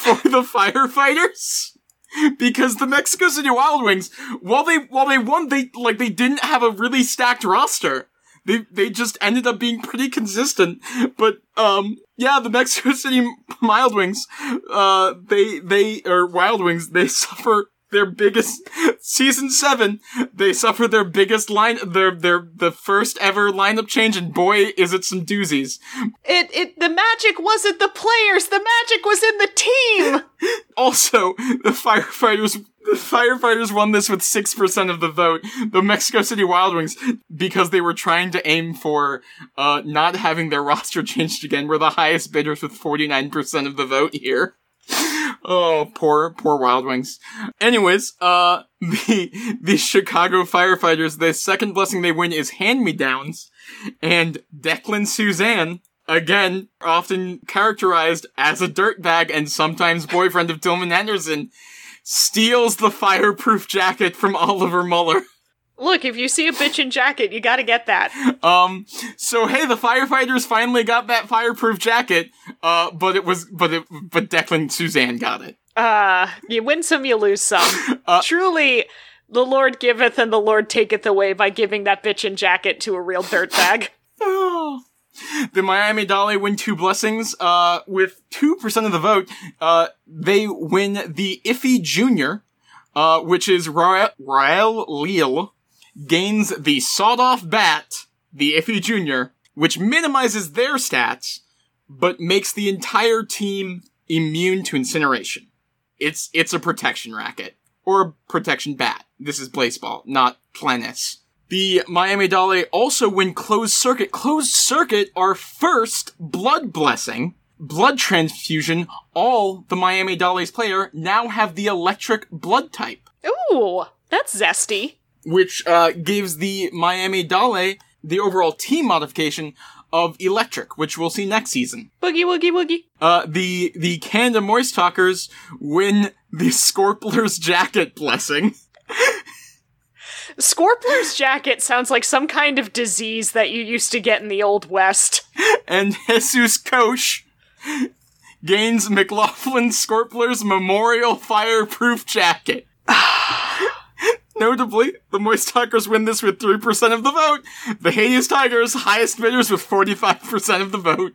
for the firefighters. Because the Mexico City Wild Wings, while they while they won, they like they didn't have a really stacked roster. They they just ended up being pretty consistent. But um yeah, the Mexico City Wild Wings, uh they they or Wild Wings, they suffer their biggest season seven. They suffer their biggest line their their the first ever lineup change, and boy is it some doozies. it it the magic wasn't the players. The magic was in the team. Also, the firefighters the firefighters won this with six percent of the vote. The Mexico City Wild Wings, because they were trying to aim for uh not having their roster changed again, were the highest bidders with forty nine percent of the vote here. Oh, poor, poor Wild Wings. Anyways, uh, the, the Chicago firefighters, the second blessing they win is hand-me-downs, and Declan Suzanne, again, often characterized as a dirtbag and sometimes boyfriend of Tillman Henderson, steals the fireproof jacket from Oliver Muller. Look, if you see a bitch in jacket, you got to get that. Um, so hey, the firefighters finally got that fireproof jacket, uh, but it was, but it, but Declan Suzanne got it. Uh, you win some, you lose some. Truly, the Lord giveth and the Lord taketh away by giving that bitch in jacket to a real dirtbag. The Miami Dolly win two blessings, uh, with 2% of the vote. Uh, they win the Iffy Junior, uh, which is Ra- Rael Leal, gains the sawed-off bat, the Iffy Junior, which minimizes their stats, but makes the entire team immune to incineration. It's, it's a protection racket. Or a protection bat. This is baseball, not tennis. The Miami Dolly also win closed circuit. Closed circuit, our first blood blessing, blood transfusion. All the Miami Dolly's player now have the electric blood type, Ooh, that's zesty. Which uh, gives the Miami Dolly the overall team modification of electric, which we'll see next season. Boogie woogie woogie. Uh, the the Canada Moist Talkers win the Scorpler's jacket blessing. Scorpler's jacket sounds like some kind of disease that you used to get in the Old West. and Jesus Koch gains McLaughlin Scorpler's Memorial Fireproof Jacket. Notably, the Moist Tigers win this with 3% of the vote. The Hades Tigers, highest bidders with 45% of the vote.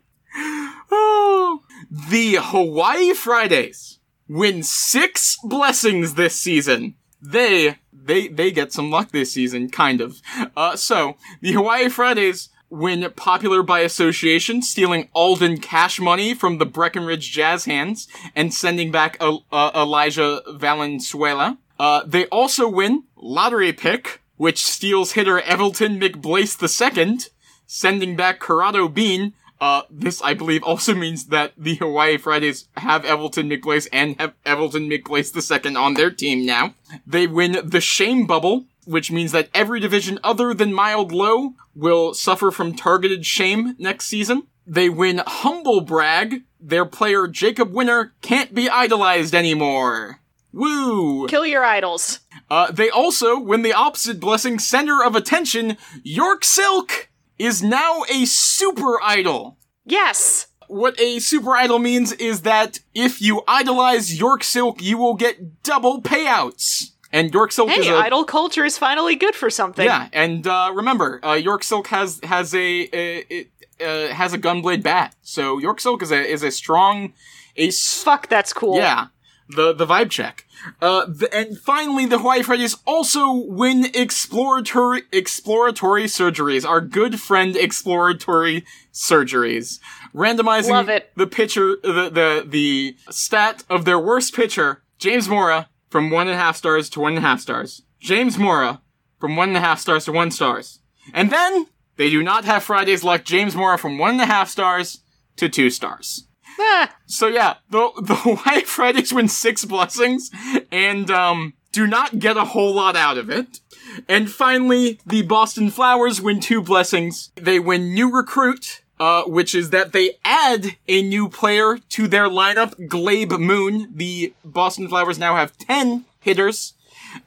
Oh. The Hawaii Fridays win six blessings this season. They, they, they get some luck this season, kind of. Uh, so, the Hawaii Fridays win popular by association, stealing Alden cash money from the Breckenridge Jazz hands and sending back uh, uh, Elijah Valenzuela. Uh, they also win lottery pick, which steals hitter Evelton McBlase II, sending back Corrado Bean. Uh, this, I believe, also means that the Hawaii Fridays have Evelton McBlase and have Evelton McBlase II on their team now. They win the shame bubble, which means that every division other than mild low will suffer from targeted shame next season. They win humble brag. Their player Jacob Winner can't be idolized anymore. Woo! Kill your idols. Uh, they also win the opposite blessing, center of attention. York Silk is now a super idol. Yes. What a super idol means is that if you idolize York Silk, you will get double payouts. And York Silk is Hey, a idol culture is finally good for something. yeah, and uh, remember, uh, York Silk has has a, a it, uh, has a gunblade bat. So York Silk is a is a strong, a s- Fuck, that's cool. yeah, the the vibe check. Uh, the, and finally, the Hawaii Fridays also win exploratory exploratory surgeries. Our good friend exploratory surgeries, randomizing the pitcher, the the the stat of their worst pitcher, James Mora, from one and a half stars to one and a half stars. James Mora from one and a half stars to one stars. And then they do not have Fridays like James Mora from one and a half stars to two stars. So yeah, the the Hawaii Fridays win six blessings and um do not get a whole lot out of it. And finally, the Boston Flowers win two blessings. They win new recruit, uh, which is that they add a new player to their lineup, Glabe Moon. The Boston Flowers now have 10 hitters.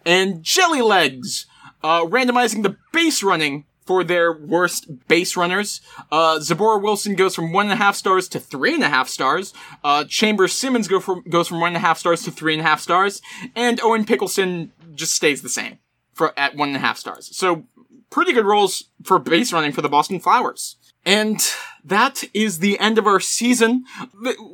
And Jelly Legs, uh, randomizing the base running for their worst base runners. Uh, Zabora Wilson goes from one and a half stars to three and a half stars. Uh, Chambers Simmons go from, goes from one and a half stars to three and a half stars. And Owen Pickleson just stays the same for, at one and a half stars. So, pretty good roles for base running for the Boston Flowers. And that is the end of our season.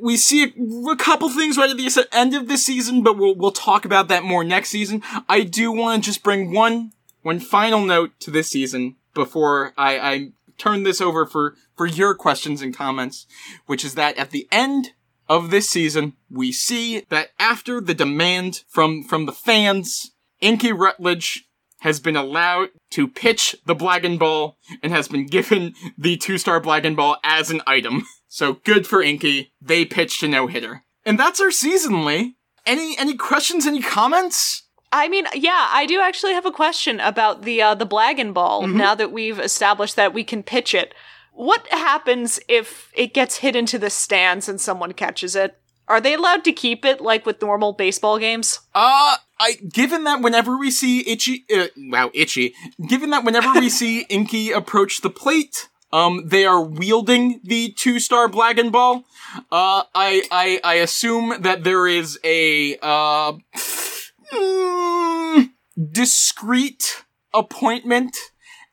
We see a, couple things right at the end of this season, but we'll, we'll talk about that more next season. I do want to just bring one, one final note to this season before I, I turn this over for, for your questions and comments, which is that at the end of this season, we see that after the demand from, from the fans, Inky Rutledge has been allowed to pitch the Blagon Ball and has been given the two-star Blagon Ball as an item. So good for Inky. They pitched a no-hitter. And that's our season, Lee. Any, any questions, any comments? I mean, yeah, I do actually have a question about the uh, the Blagon Ball. Mm-hmm. Now that we've established that we can pitch it, what happens if it gets hit into the stands and someone catches it? Are they allowed to keep it like with normal baseball games? Uh, I, given that whenever we see Itchy, uh, wow, Itchy, given that whenever we see Inky approach the plate, um, they are wielding the two-star Blagon Ball, uh, I, I, I assume that there is a, uh, discreet appointment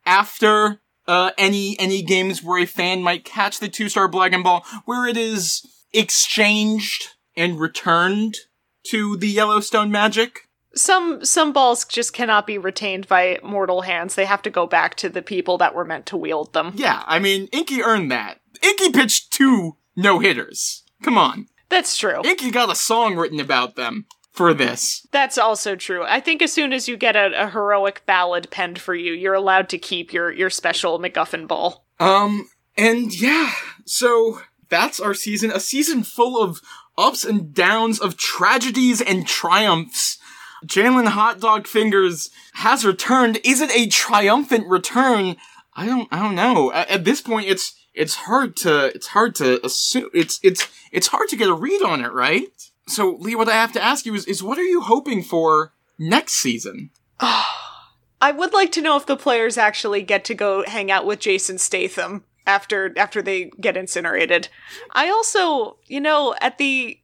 after, uh, any, any games where a fan might catch the two-star Blagon Ball, where it is exchanged and returned to the Yellowstone Magic. Some some balls just cannot be retained by mortal hands. They have to go back to the people that were meant to wield them. Yeah, I mean, Inky earned that. Inky pitched two no hitters. Come on. That's true. Inky got a song written about them for this. That's also true. I think as soon as you get a, a heroic ballad penned for you, you're allowed to keep your your special MacGuffin ball. Um, and yeah, so that's our season. A season full of ups and downs, of tragedies and triumphs. Jalen Hot Dog Fingers has returned. Is it a triumphant return? I don't, I don't know. At, at this point, it's, it's hard to, it's hard to assume, it's, it's, it's hard to get a read on it, right? So, Lee, what I have to ask you is, is what are you hoping for next season? I would like to know if the players actually get to go hang out with Jason Statham after after they get incinerated. I also, you know, at the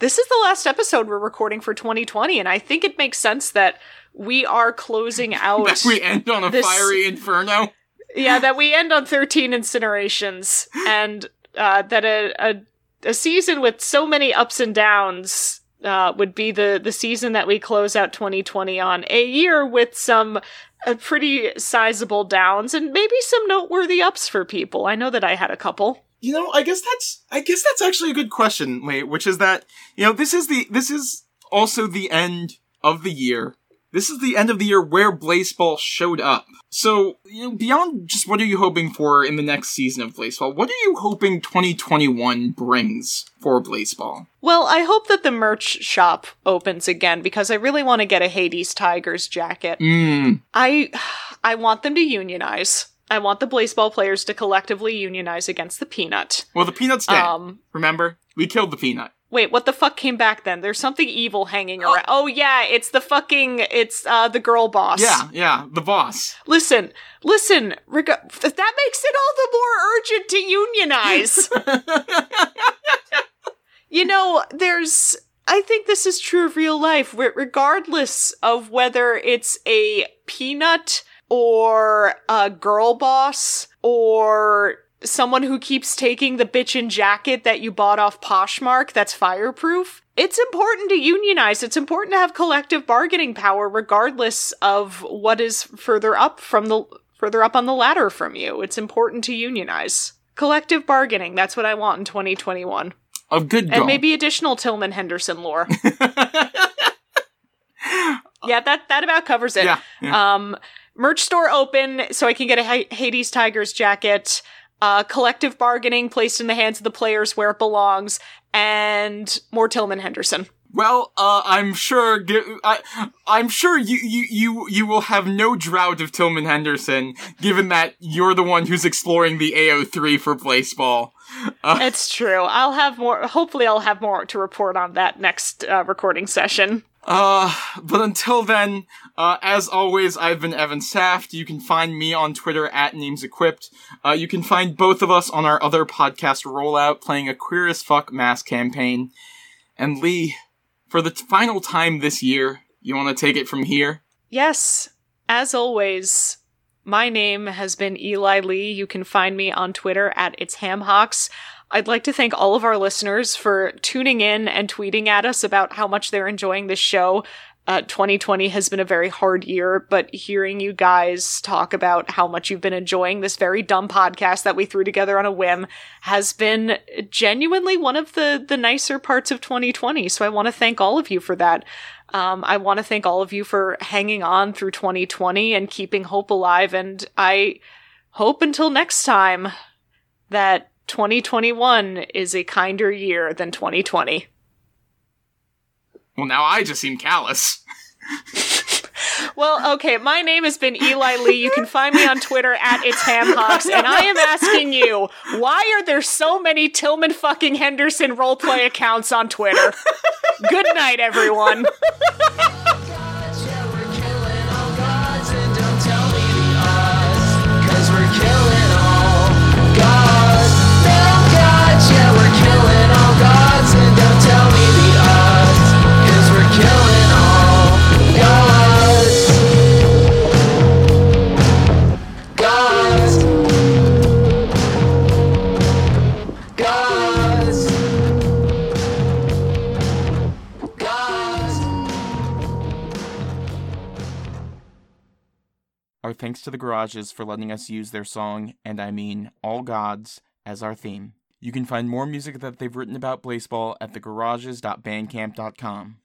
this is the last episode we're recording for 2020, and I think it makes sense that we are closing out. We end on a This- fiery inferno. yeah, that we end on 13 incinerations, and uh, that a, a a season with so many ups and downs uh, would be the the season that we close out 2020 on. A year with some uh, pretty sizable downs and maybe some noteworthy ups for people. I know that I had a couple. You know, I guess that's I guess that's actually a good question, wait, which is that you know this is the this is also the end of the year. This is the end of the year where Blaseball showed up. So, you know, beyond just what are you hoping for in the next season of Blaseball, what are you hoping 2021 brings for Blaseball? Well, I hope that the merch shop opens again because I really want to get a Hades Tigers jacket. Mmm. I I want them to unionize. I want the baseball players to collectively unionize against the peanut. Well, the peanut's dead. Um Remember? We killed the peanut. Wait, what the fuck came back then? There's something evil hanging around. Oh yeah, it's the fucking it's uh the girl boss. Yeah, yeah, the boss. Listen, listen, reg- that makes it all the more urgent to unionize. you know, there's. I think this is true of real life, regardless of whether it's a peanut or a girl boss or someone who keeps taking the bitchin' jacket that you bought off Poshmark that's fireproof. It's important to unionize. It's important to have collective bargaining power regardless of what is further up from the further up on the ladder from you. It's important to unionize. Collective bargaining, that's what I want in 2021. A good goal. And maybe additional Tillman Henderson lore. yeah, that that about covers it. yeah, yeah. Um, merch store open so I can get a Hades Tigers jacket. Uh, collective bargaining placed in the hands of the players where it belongs, and more Tillman Henderson. Well, uh, I'm sure. I, I'm sure you, you, you, you will have no drought of Tillman Henderson, given that you're the one who's exploring the AO3 for Blaseball. It's true. I'll have more. Hopefully, I'll have more to report on that next uh, recording session. Uh, but until then, uh, as always, I've been Evan Saft. You can find me on Twitter at Names Equipped. Uh, you can find both of us on our other podcast rollout, playing a queer as fuck mass campaign. And Lee, for the t- final time this year, you want to take it from here? Yes, as always, my name has been Eli Lee. You can find me on Twitter at It's Hamhocks. I'd like to thank all of our listeners for tuning in and tweeting at us about how much they're enjoying this show. Uh, 2020 has been a very hard year, but hearing you guys talk about how much you've been enjoying this very dumb podcast that we threw together on a whim has been genuinely one of the the nicer parts of 2020. So I want to thank all of you for that. Um, I want to thank all of you for hanging on through 2020 and keeping hope alive. And I hope until next time that 2021 is a kinder year than 2020. Well, now I just seem callous. Well, okay, my name has been Eli Lee. You can find me on Twitter at It's Hamhocks, and I am asking you, why are there so many Tillman fucking Henderson roleplay accounts on Twitter? Good night, everyone. Our thanks to the Garages for letting us use their song, and I mean All Gods, as our theme. You can find more music that they've written about baseball at thegarages.bandcamp.com.